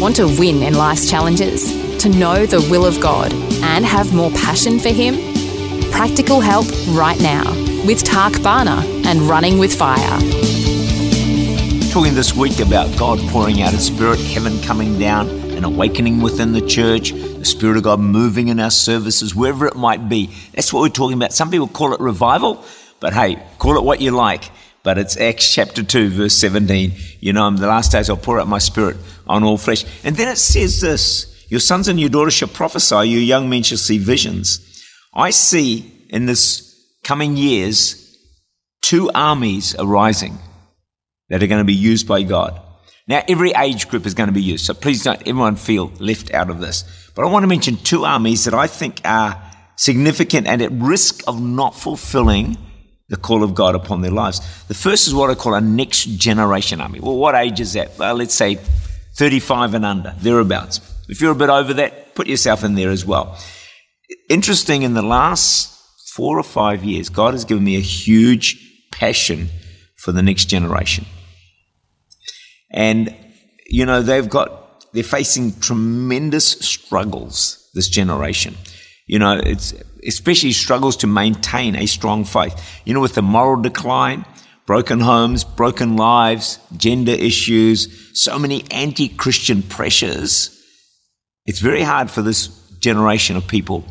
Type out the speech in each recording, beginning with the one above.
Want to win in life's challenges? To know the will of God and have more passion for Him? Practical help right now with Tak Bhana and Running with Fire. Talking this week about God pouring out His Spirit, heaven coming down, an awakening within the church, the Spirit of God moving in our services, wherever it might be. That's what we're talking about. Some people call it revival, but hey, call it what you like but it's Acts chapter 2, verse 17. You know, in the last days I'll pour out my spirit on all flesh. And then it says this Your sons and your daughters shall prophesy, your young men shall see visions. I see in this coming years two armies arising that are going to be used by God. Now, every age group is going to be used, so please don't everyone feel left out of this. But I want to mention two armies that I think are significant and at risk of not fulfilling the call of God upon their lives. The first is what I call a next generation army. Well, what age is that? Well, let's say 35 and under, thereabouts. If you're a bit over that, put yourself in there as well. Interesting, in the last four or five years, God has given me a huge passion for the next generation. And, you know, they've got, they're facing tremendous struggles, this generation. You know, it's especially struggles to maintain a strong faith. You know, with the moral decline, broken homes, broken lives, gender issues, so many anti Christian pressures, it's very hard for this generation of people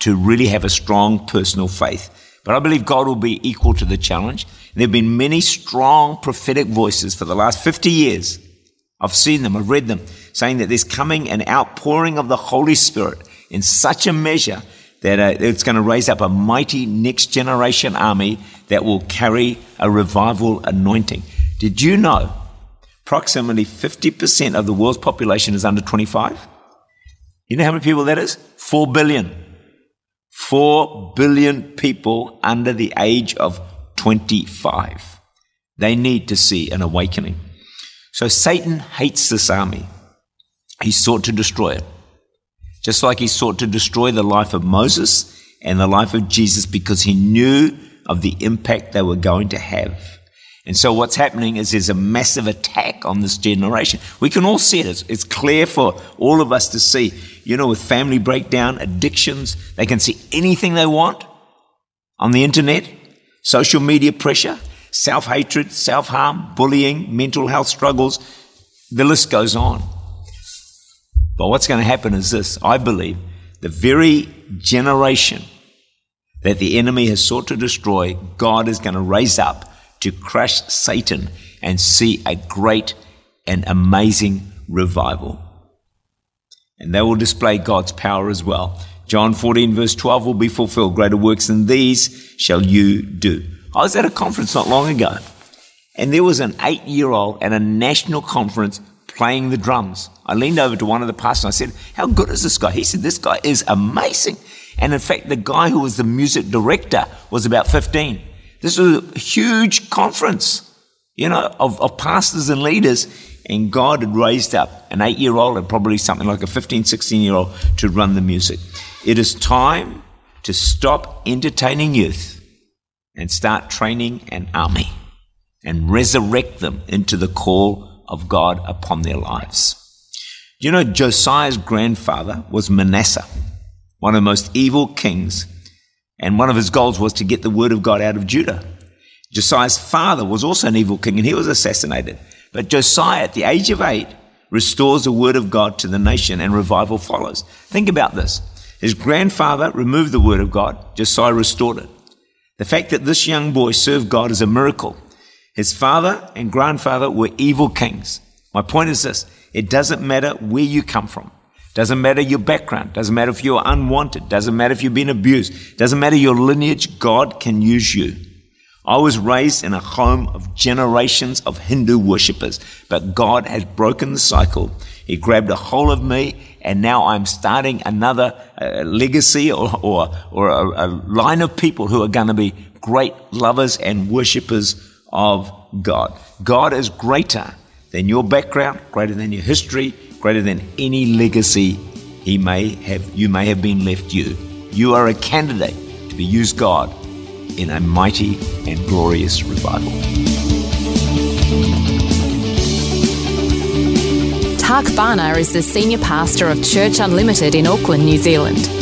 to really have a strong personal faith. But I believe God will be equal to the challenge. There have been many strong prophetic voices for the last 50 years. I've seen them, I've read them, saying that there's coming an outpouring of the Holy Spirit in such a measure that uh, it's going to raise up a mighty next generation army that will carry a revival anointing. Did you know approximately 50% of the world's population is under 25? You know how many people that is? 4 billion. 4 billion people under the age of 25. They need to see an awakening. So Satan hates this army. He sought to destroy it just like he sought to destroy the life of Moses and the life of Jesus because he knew of the impact they were going to have. And so what's happening is there's a massive attack on this generation. We can all see it. It's, it's, clear for all of us to see. You know, with family breakdown, addictions, they can see anything they want on the internet, social media pressure, self-hatred, self-harm, bullying, mental health struggles. The list goes on. But what's going to happen is this I believe the very generation that the enemy has sought to destroy, God is going to raise up to crush Satan and see a great and amazing revival. And they will display God's power as well. John 14, verse 12 will be fulfilled. Greater works than these shall you do. I was at a conference not long ago, and there was an eight year old at a national conference playing the drums. I leaned over to one of the pastors and I said, How good is this guy? He said, This guy is amazing. And in fact, the guy who was the music director was about 15. This was a huge conference, you know, of, of pastors and leaders. And God had raised up an eight year old and probably something like a 15, 16 year old to run the music. It is time to stop entertaining youth and start training an army and resurrect them into the call of God upon their lives. You know, Josiah's grandfather was Manasseh, one of the most evil kings, and one of his goals was to get the word of God out of Judah. Josiah's father was also an evil king, and he was assassinated. But Josiah, at the age of eight, restores the word of God to the nation, and revival follows. Think about this. His grandfather removed the word of God, Josiah restored it. The fact that this young boy served God is a miracle. His father and grandfather were evil kings. My point is this it doesn't matter where you come from. Doesn't matter your background. Doesn't matter if you're unwanted. Doesn't matter if you've been abused. Doesn't matter your lineage. God can use you. I was raised in a home of generations of Hindu worshippers, but God has broken the cycle. He grabbed a hold of me, and now I'm starting another uh, legacy or, or, or a, a line of people who are going to be great lovers and worshippers of God. God is greater than your background, greater than your history, greater than any legacy he may have you may have been left you. You are a candidate to be used God in a mighty and glorious revival. Tak Bhana is the senior pastor of Church Unlimited in Auckland, New Zealand.